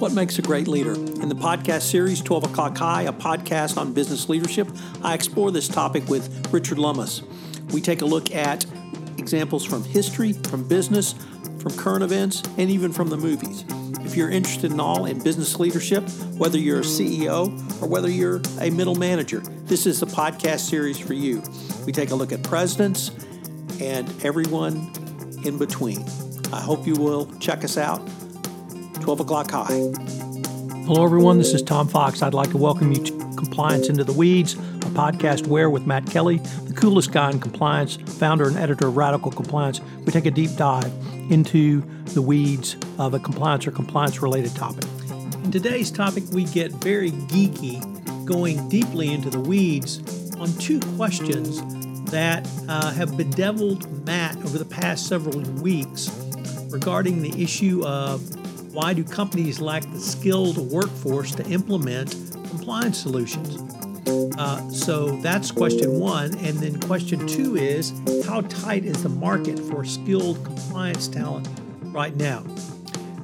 What makes a great leader? In the podcast series 12 O'Clock High, a podcast on business leadership, I explore this topic with Richard Lummis. We take a look at examples from history, from business, from current events, and even from the movies. If you're interested in all in business leadership, whether you're a CEO or whether you're a middle manager, this is the podcast series for you. We take a look at presidents and everyone in between. I hope you will check us out. 12 o'clock high. Hello, everyone. This is Tom Fox. I'd like to welcome you to Compliance Into the Weeds, a podcast where, with Matt Kelly, the coolest guy in compliance, founder and editor of Radical Compliance, we take a deep dive into the weeds of a compliance or compliance related topic. In today's topic, we get very geeky, going deeply into the weeds on two questions that uh, have bedeviled Matt over the past several weeks regarding the issue of why do companies lack the skilled workforce to implement compliance solutions? Uh, so that's question one. And then question two is how tight is the market for skilled compliance talent right now?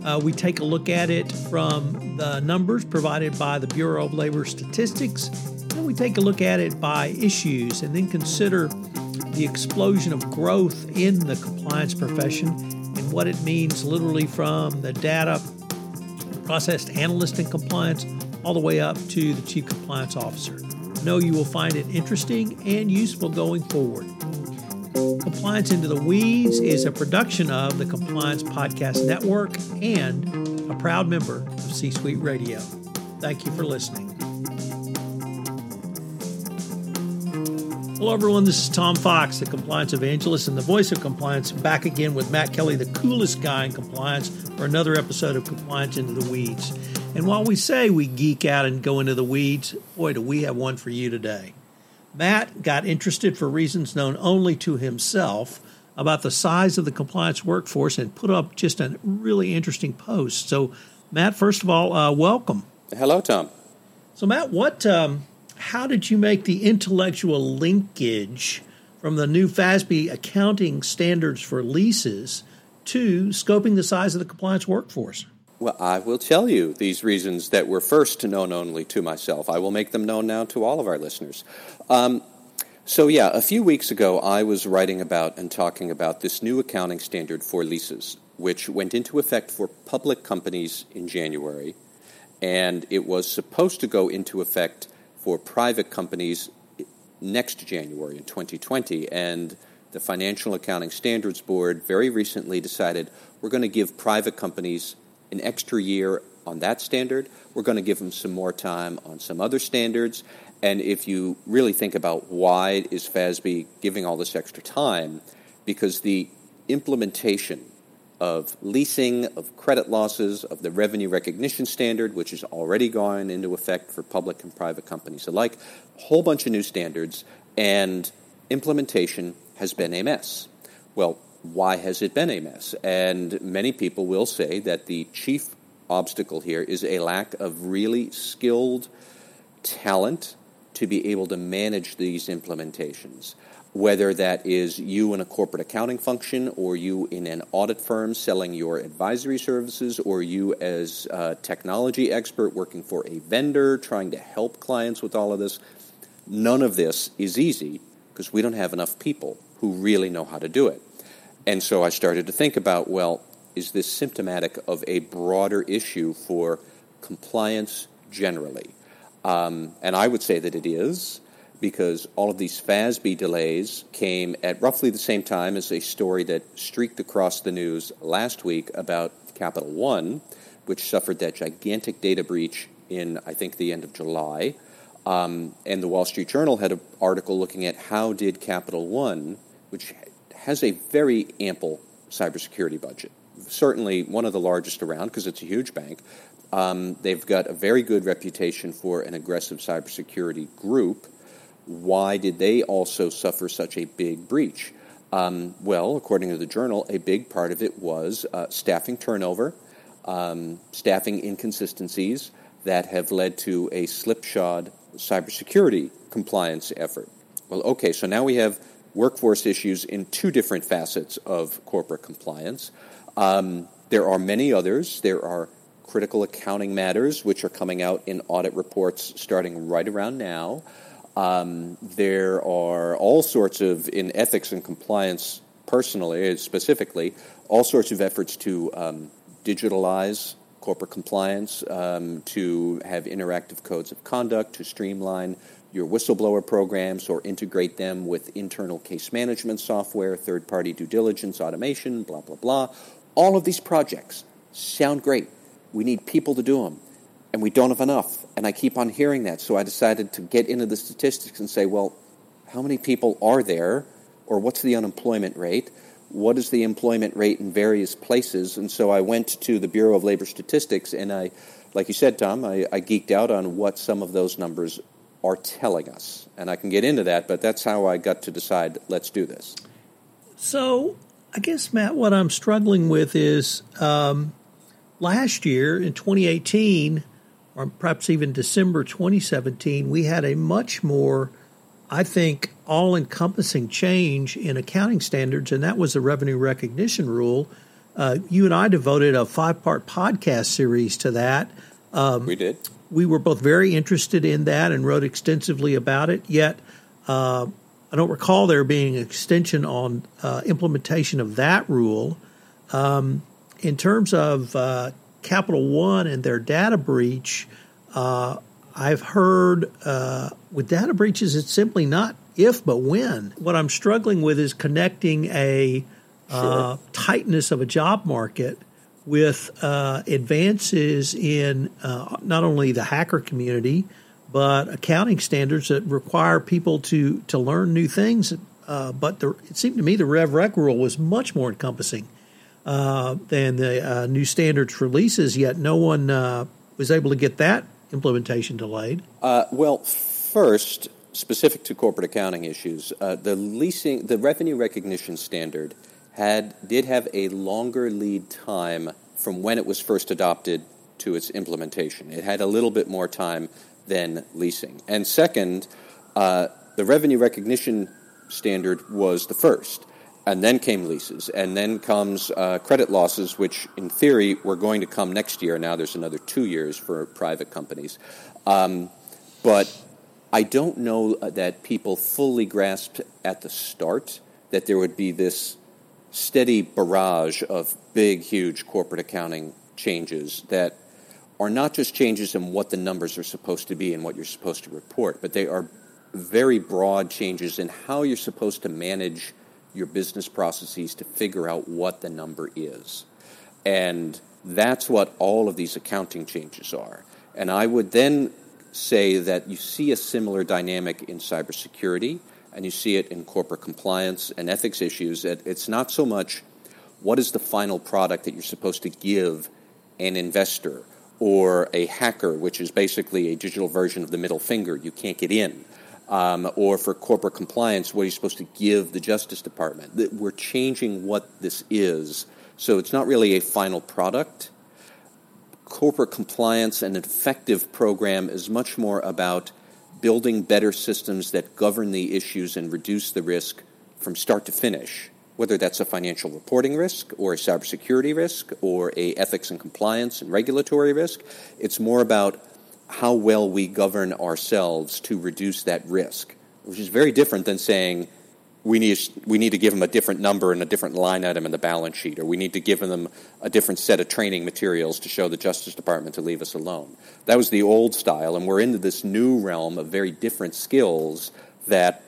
Uh, we take a look at it from the numbers provided by the Bureau of Labor Statistics, and we take a look at it by issues, and then consider the explosion of growth in the compliance profession and what it means literally from the data processed analyst in compliance all the way up to the chief compliance officer. I know you will find it interesting and useful going forward. Compliance Into the Weeds is a production of the Compliance Podcast Network and a proud member of C Suite Radio. Thank you for listening. Hello, everyone. This is Tom Fox, the compliance evangelist and the voice of compliance, back again with Matt Kelly, the coolest guy in compliance, for another episode of Compliance Into the Weeds. And while we say we geek out and go into the weeds, boy, do we have one for you today. Matt got interested for reasons known only to himself about the size of the compliance workforce and put up just a really interesting post. So, Matt, first of all, uh, welcome. Hello, Tom. So, Matt, what um, how did you make the intellectual linkage from the new FASB accounting standards for leases to scoping the size of the compliance workforce? Well, I will tell you these reasons that were first known only to myself. I will make them known now to all of our listeners. Um, so, yeah, a few weeks ago, I was writing about and talking about this new accounting standard for leases, which went into effect for public companies in January, and it was supposed to go into effect for private companies next January in 2020. And the Financial Accounting Standards Board very recently decided we're going to give private companies an extra year on that standard. We're going to give them some more time on some other standards. And if you really think about why is FASB giving all this extra time, because the implementation of leasing, of credit losses, of the revenue recognition standard, which is already gone into effect for public and private companies alike, a whole bunch of new standards, and implementation has been a mess. Well, why has it been a mess? And many people will say that the chief obstacle here is a lack of really skilled talent to be able to manage these implementations whether that is you in a corporate accounting function or you in an audit firm selling your advisory services or you as a technology expert working for a vendor trying to help clients with all of this. None of this is easy because we don't have enough people who really know how to do it. And so I started to think about well, is this symptomatic of a broader issue for compliance generally? Um, and I would say that it is because all of these FASB delays came at roughly the same time as a story that streaked across the news last week about Capital One, which suffered that gigantic data breach in, I think, the end of July. Um, and the Wall Street Journal had an article looking at how did Capital One, which has a very ample cybersecurity budget, certainly one of the largest around because it's a huge bank. Um, they've got a very good reputation for an aggressive cybersecurity group why did they also suffer such a big breach? Um, well, according to the journal, a big part of it was uh, staffing turnover, um, staffing inconsistencies that have led to a slipshod cybersecurity compliance effort. Well, okay, so now we have workforce issues in two different facets of corporate compliance. Um, there are many others. There are critical accounting matters, which are coming out in audit reports starting right around now. Um, there are all sorts of, in ethics and compliance personally, specifically, all sorts of efforts to um, digitalize corporate compliance, um, to have interactive codes of conduct, to streamline your whistleblower programs or integrate them with internal case management software, third party due diligence, automation, blah, blah, blah. All of these projects sound great. We need people to do them, and we don't have enough. And I keep on hearing that. So I decided to get into the statistics and say, well, how many people are there, or what's the unemployment rate? What is the employment rate in various places? And so I went to the Bureau of Labor Statistics, and I, like you said, Tom, I, I geeked out on what some of those numbers are telling us. And I can get into that, but that's how I got to decide let's do this. So, I guess, Matt, what I'm struggling with is um, last year in 2018, or perhaps even December 2017, we had a much more, I think, all encompassing change in accounting standards, and that was the revenue recognition rule. Uh, you and I devoted a five part podcast series to that. Um, we did we were both very interested in that and wrote extensively about it. Yet, uh, I don't recall there being an extension on uh, implementation of that rule. Um, in terms of uh, Capital One and their data breach, uh, I've heard uh, with data breaches, it's simply not if but when. What I'm struggling with is connecting a uh, sure. tightness of a job market with uh, advances in uh, not only the hacker community, but accounting standards that require people to, to learn new things. Uh, but the, it seemed to me the Rev Rec rule was much more encompassing uh, than the uh, new standards releases, yet no one uh, was able to get that implementation delayed. well, first, specific to corporate accounting issues, the leasing, the revenue recognition standard – had did have a longer lead time from when it was first adopted to its implementation. It had a little bit more time than leasing. And second, uh, the revenue recognition standard was the first. And then came leases, and then comes uh, credit losses, which in theory were going to come next year. Now there's another two years for private companies. Um, but I don't know that people fully grasped at the start that there would be this steady barrage of big, huge corporate accounting changes that are not just changes in what the numbers are supposed to be and what you're supposed to report, but they are very broad changes in how you're supposed to manage your business processes to figure out what the number is. And that's what all of these accounting changes are. And I would then say that you see a similar dynamic in cybersecurity and you see it in corporate compliance and ethics issues. That it's not so much what is the final product that you're supposed to give an investor or a hacker, which is basically a digital version of the middle finger. You can't get in. Um, or for corporate compliance, what are you supposed to give the Justice Department? We're changing what this is. So it's not really a final product. Corporate compliance and effective program is much more about building better systems that govern the issues and reduce the risk from start to finish, whether that's a financial reporting risk or a cybersecurity risk or a ethics and compliance and regulatory risk. It's more about how well we govern ourselves to reduce that risk, which is very different than saying we need we need to give them a different number and a different line item in the balance sheet, or we need to give them a different set of training materials to show the Justice Department to leave us alone. That was the old style, and we're into this new realm of very different skills that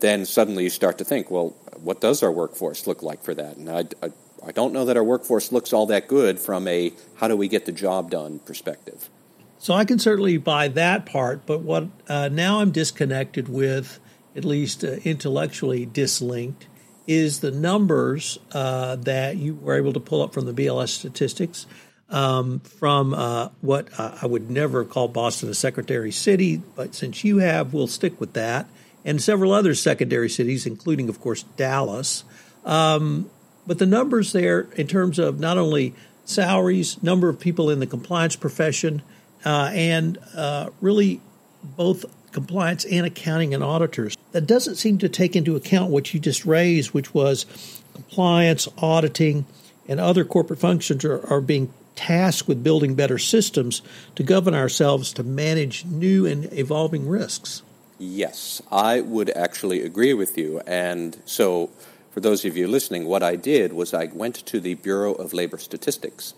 then suddenly you start to think, well, what does our workforce look like for that? And I, I, I don't know that our workforce looks all that good from a how do we get the job done perspective. So I can certainly buy that part, but what uh, now I'm disconnected with at least uh, intellectually dislinked, is the numbers uh, that you were able to pull up from the BLS statistics um, from uh, what I would never call Boston a secondary city, but since you have, we'll stick with that, and several other secondary cities, including, of course, Dallas. Um, but the numbers there, in terms of not only salaries, number of people in the compliance profession, uh, and uh, really both compliance and accounting and auditors. That doesn't seem to take into account what you just raised, which was compliance, auditing, and other corporate functions are, are being tasked with building better systems to govern ourselves to manage new and evolving risks. Yes, I would actually agree with you. And so, for those of you listening, what I did was I went to the Bureau of Labor Statistics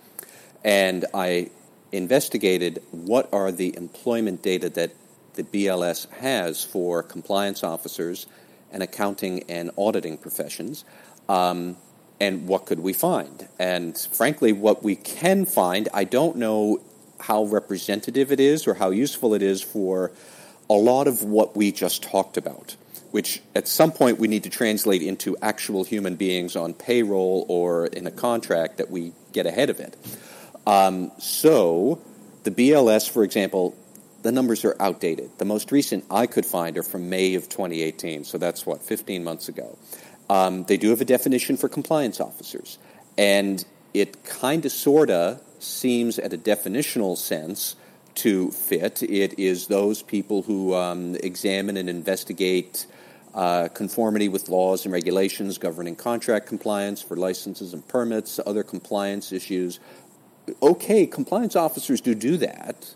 and I investigated what are the employment data that the BLS has for compliance officers and accounting and auditing professions. Um, and what could we find? And frankly, what we can find, I don't know how representative it is or how useful it is for a lot of what we just talked about, which at some point we need to translate into actual human beings on payroll or in a contract that we get ahead of it. Um, so, the BLS, for example, the numbers are outdated. The most recent I could find are from May of 2018, so that's what, 15 months ago. Um, they do have a definition for compliance officers, and it kind of, sort of seems at a definitional sense to fit. It is those people who um, examine and investigate uh, conformity with laws and regulations governing contract compliance for licenses and permits, other compliance issues. Okay, compliance officers do do that,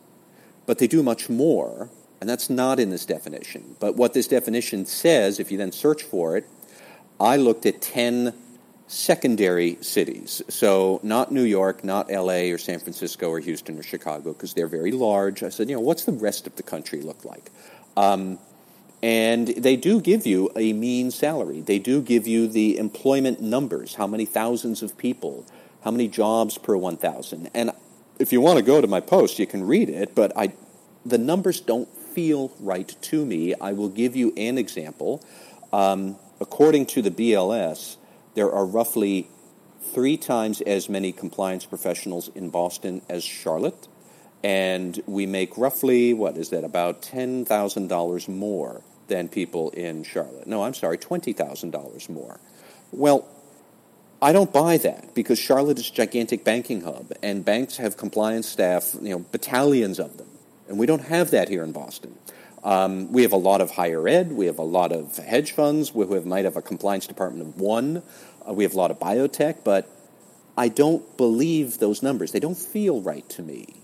but they do much more, and that's not in this definition. But what this definition says, if you then search for it, I looked at 10 secondary cities. So, not New York, not LA or San Francisco or Houston or Chicago, because they're very large. I said, you know, what's the rest of the country look like? Um, and they do give you a mean salary. They do give you the employment numbers how many thousands of people, how many jobs per 1,000. And if you want to go to my post, you can read it, but I, the numbers don't feel right to me. I will give you an example. Um, according to the BLS, there are roughly three times as many compliance professionals in Boston as Charlotte, and we make roughly, what is that, about $10,000 more than people in Charlotte. No, I'm sorry, $20,000 more. Well, I don't buy that because Charlotte is a gigantic banking hub, and banks have compliance staff, you know, battalions of them, and we don't have that here in Boston. Um, we have a lot of higher ed. We have a lot of hedge funds. We have, might have a compliance department of one. Uh, we have a lot of biotech, but I don't believe those numbers. They don't feel right to me.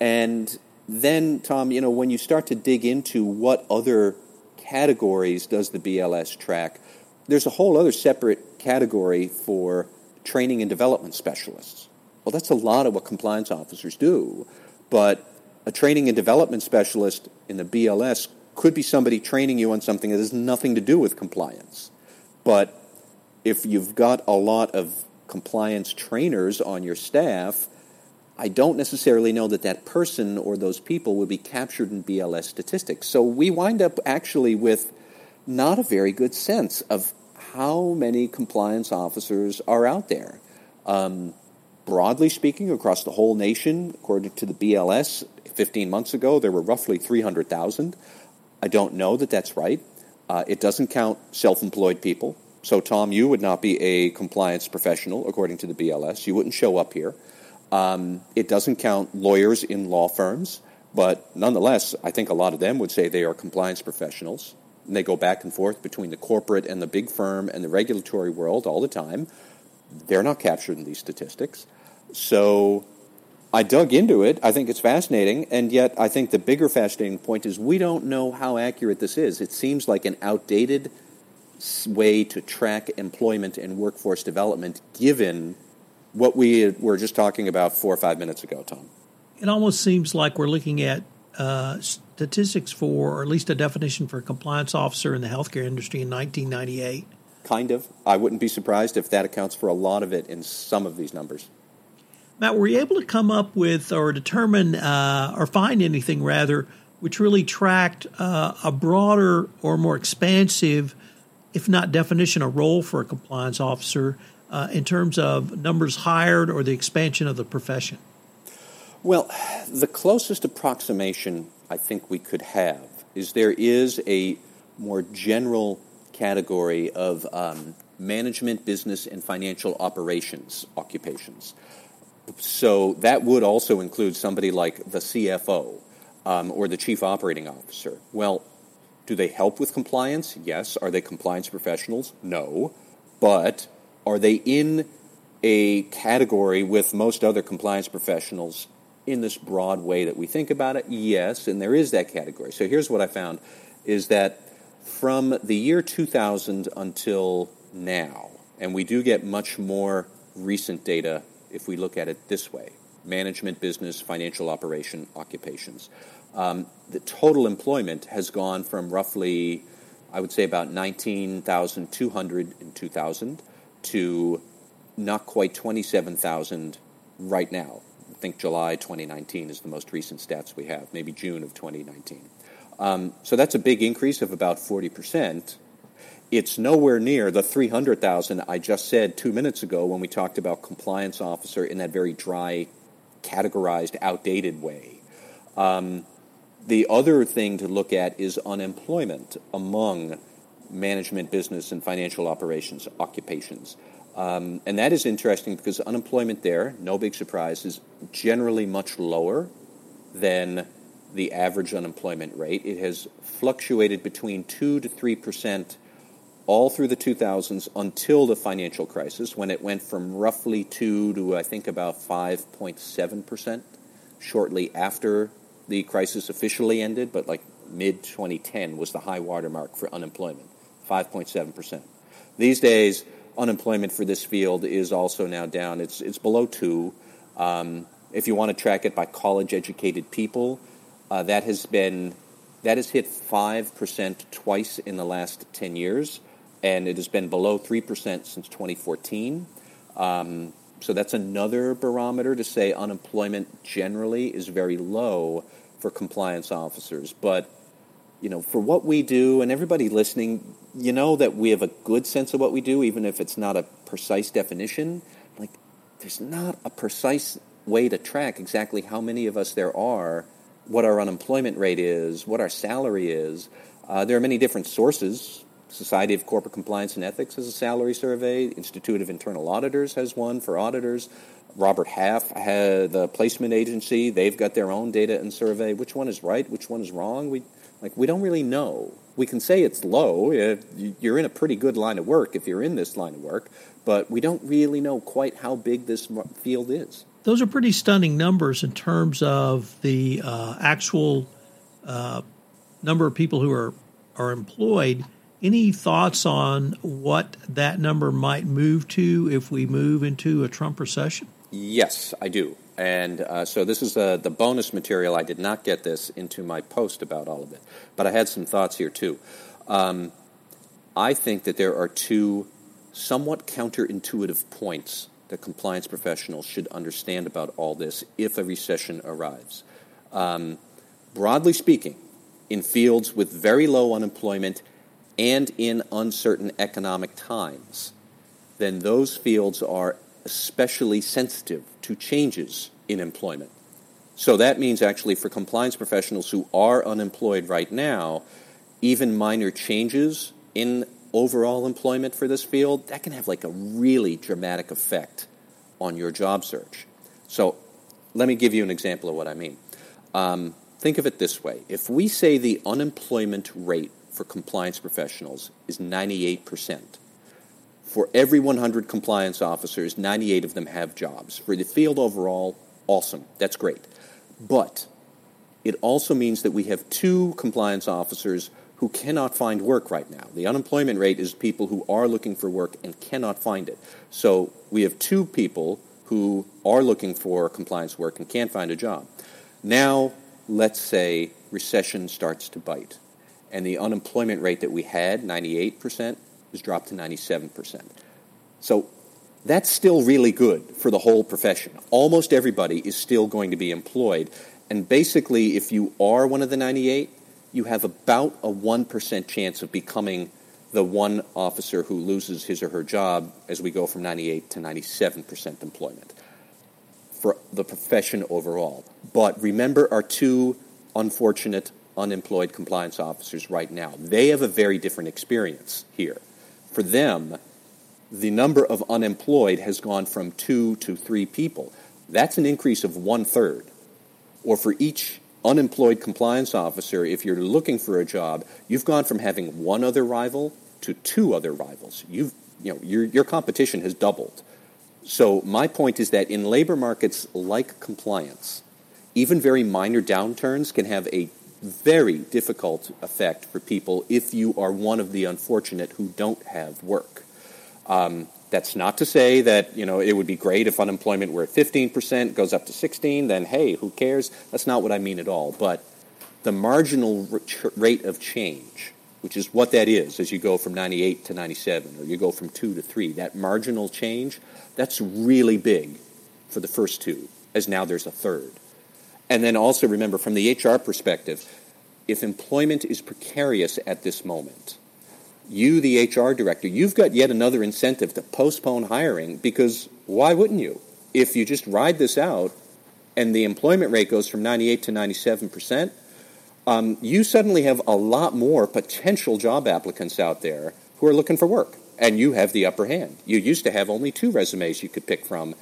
And then, Tom, you know, when you start to dig into what other categories does the BLS track, there's a whole other separate category for training and development specialists. Well, that's a lot of what compliance officers do, but a training and development specialist in the BLS could be somebody training you on something that has nothing to do with compliance. But if you've got a lot of compliance trainers on your staff, I don't necessarily know that that person or those people would be captured in BLS statistics. So we wind up actually with not a very good sense of how many compliance officers are out there. Um, broadly speaking, across the whole nation, according to the BLS, 15 months ago, there were roughly 300,000. I don't know that that's right. Uh, it doesn't count self employed people. So, Tom, you would not be a compliance professional according to the BLS. You wouldn't show up here. Um, it doesn't count lawyers in law firms, but nonetheless, I think a lot of them would say they are compliance professionals. They go back and forth between the corporate and the big firm and the regulatory world all the time. They're not captured in these statistics. So I dug into it. I think it's fascinating, and yet I think the bigger fascinating point is we don't know how accurate this is. It seems like an outdated way to track employment and workforce development given what we were just talking about four or five minutes ago, Tom. It almost seems like we're looking at uh, statistics for, or at least a definition for a compliance officer in the healthcare industry in 1998. Kind of. I wouldn't be surprised if that accounts for a lot of it in some of these numbers. Matt, were you able to come up with or determine uh, or find anything rather which really tracked uh, a broader or more expansive, if not definition, a role for a compliance officer uh, in terms of numbers hired or the expansion of the profession? Well, the closest approximation I think we could have is there is a more general category of um, management, business, and financial operations occupations. So that would also include somebody like the CFO um, or the chief operating officer. Well, do they help with compliance? Yes. Are they compliance professionals? No. But are they in a category with most other compliance professionals in this broad way that we think about it? Yes, and there is that category. So here's what I found is that from the year 2000 until now, and we do get much more recent data if we look at it this way management, business, financial operation, occupations. Um, the total employment has gone from roughly, I would say, about 19,200 in 2000 to not quite 27,000 right now. Think July 2019 is the most recent stats we have, maybe June of 2019. Um, so that's a big increase of about 40%. It's nowhere near the 300,000 I just said two minutes ago when we talked about compliance officer in that very dry, categorized, outdated way. Um, the other thing to look at is unemployment among management, business, and financial operations occupations. Um, and that is interesting because unemployment there, no big surprise, is generally much lower than the average unemployment rate. It has fluctuated between 2 to 3 percent all through the 2000s until the financial crisis, when it went from roughly 2 to I think about 5.7 percent shortly after the crisis officially ended, but like mid 2010 was the high watermark for unemployment, 5.7 percent. These days, unemployment for this field is also now down. It's it's below two. Um, if you want to track it by college-educated people, uh, that has been that has hit five percent twice in the last ten years, and it has been below three percent since 2014. Um, so that's another barometer to say unemployment generally is very low for compliance officers, but you know, for what we do, and everybody listening, you know that we have a good sense of what we do, even if it's not a precise definition. Like, there's not a precise way to track exactly how many of us there are, what our unemployment rate is, what our salary is. Uh, there are many different sources. Society of Corporate Compliance and Ethics has a salary survey. Institute of Internal Auditors has one for auditors. Robert Half the placement agency. They've got their own data and survey. Which one is right? Which one is wrong? We like, we don't really know. We can say it's low. You're in a pretty good line of work if you're in this line of work, but we don't really know quite how big this field is. Those are pretty stunning numbers in terms of the uh, actual uh, number of people who are, are employed. Any thoughts on what that number might move to if we move into a Trump recession? Yes, I do. And uh, so this is uh, the bonus material. I did not get this into my post about all of it, but I had some thoughts here too. Um, I think that there are two somewhat counterintuitive points that compliance professionals should understand about all this if a recession arrives. Um, broadly speaking, in fields with very low unemployment and in uncertain economic times, then those fields are especially sensitive to changes in employment. So that means actually for compliance professionals who are unemployed right now, even minor changes in overall employment for this field, that can have like a really dramatic effect on your job search. So let me give you an example of what I mean. Um, think of it this way if we say the unemployment rate for compliance professionals is 98%, for every 100 compliance officers, 98 of them have jobs. For the field overall, awesome. That's great. But it also means that we have two compliance officers who cannot find work right now. The unemployment rate is people who are looking for work and cannot find it. So we have two people who are looking for compliance work and can't find a job. Now, let's say recession starts to bite, and the unemployment rate that we had, 98%, is dropped to 97%. So that's still really good for the whole profession. Almost everybody is still going to be employed. And basically, if you are one of the 98, you have about a 1% chance of becoming the one officer who loses his or her job as we go from 98 to 97% employment for the profession overall. But remember our two unfortunate unemployed compliance officers right now. They have a very different experience here for them, the number of unemployed has gone from two to three people. That's an increase of one third. Or for each unemployed compliance officer, if you're looking for a job, you've gone from having one other rival to two other rivals. You've, you know, your, your competition has doubled. So, my point is that in labor markets like compliance, even very minor downturns can have a very difficult effect for people if you are one of the unfortunate who don't have work. Um, that's not to say that you know it would be great if unemployment were at 15%, goes up to 16, then hey, who cares? That's not what I mean at all. But the marginal rate of change, which is what that is as you go from 98 to 97 or you go from 2 to 3, that marginal change, that's really big for the first two, as now there's a third. And then also remember from the HR perspective, if employment is precarious at this moment, you, the HR director, you've got yet another incentive to postpone hiring because why wouldn't you? If you just ride this out and the employment rate goes from 98 to 97 percent, um, you suddenly have a lot more potential job applicants out there who are looking for work, and you have the upper hand. You used to have only two resumes you could pick from,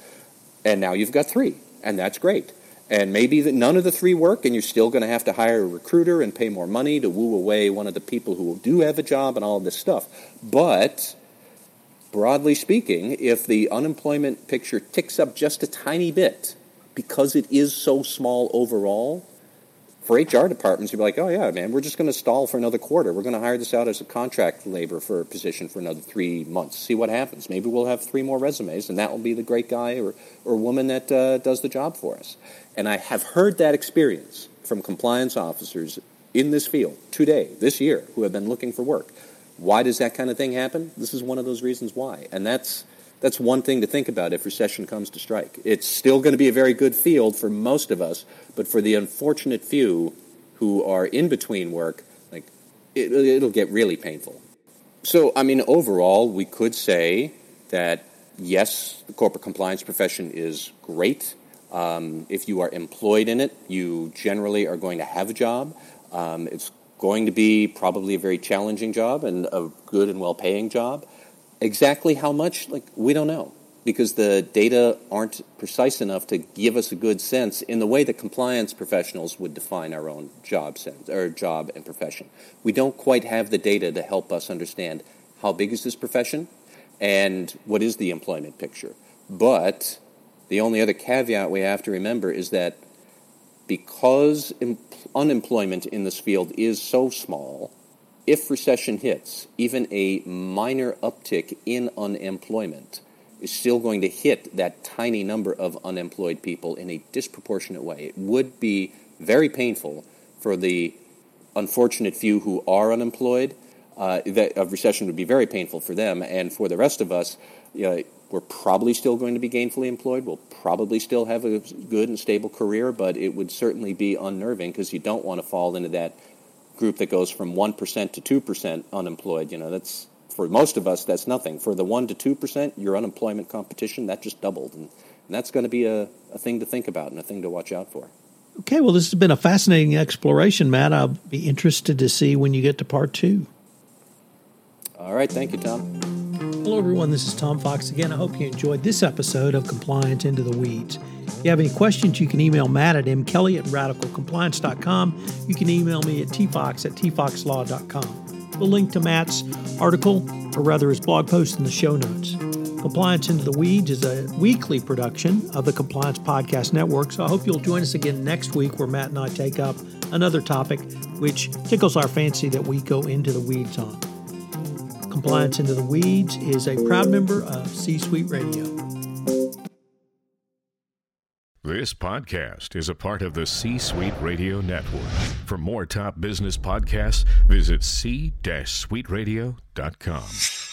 and now you've got three, and that's great. And maybe that none of the three work, and you're still going to have to hire a recruiter and pay more money to woo away one of the people who do have a job and all of this stuff. But broadly speaking, if the unemployment picture ticks up just a tiny bit, because it is so small overall, for HR departments, you'd be like, oh, yeah, man, we're just going to stall for another quarter. We're going to hire this out as a contract labor for a position for another three months, see what happens. Maybe we'll have three more resumes, and that will be the great guy or, or woman that uh, does the job for us. And I have heard that experience from compliance officers in this field today, this year, who have been looking for work. Why does that kind of thing happen? This is one of those reasons why. And that's that's one thing to think about if recession comes to strike. It's still going to be a very good field for most of us, but for the unfortunate few who are in between work, like it, it'll get really painful. So, I mean, overall, we could say that yes, the corporate compliance profession is great. Um, if you are employed in it, you generally are going to have a job. Um, it's going to be probably a very challenging job and a good and well paying job. Exactly how much, like, we don't know because the data aren't precise enough to give us a good sense in the way that compliance professionals would define our own job sense or job and profession. We don't quite have the data to help us understand how big is this profession and what is the employment picture. But the only other caveat we have to remember is that because unemployment in this field is so small, if recession hits, even a minor uptick in unemployment is still going to hit that tiny number of unemployed people in a disproportionate way. It would be very painful for the unfortunate few who are unemployed. Uh, that a recession would be very painful for them, and for the rest of us, you know, we're probably still going to be gainfully employed. We'll probably still have a good and stable career, but it would certainly be unnerving because you don't want to fall into that group that goes from 1% to 2% unemployed. You know, that's for most of us, that's nothing. For the 1% to 2%, your unemployment competition, that just doubled. And, and that's going to be a, a thing to think about and a thing to watch out for. Okay, well, this has been a fascinating exploration, Matt. I'll be interested to see when you get to part two. All right. Thank you, Tom. Hello, everyone. This is Tom Fox again. I hope you enjoyed this episode of Compliance Into the Weeds. If you have any questions, you can email Matt at mkelly at radicalcompliance.com. You can email me at tfox at tfoxlaw.com. The link to Matt's article, or rather his blog post, in the show notes. Compliance Into the Weeds is a weekly production of the Compliance Podcast Network, so I hope you'll join us again next week where Matt and I take up another topic which tickles our fancy that we go into the weeds on. Compliance Into the Weeds is a proud member of C Suite Radio. This podcast is a part of the C Suite Radio Network. For more top business podcasts, visit c-suiteradio.com.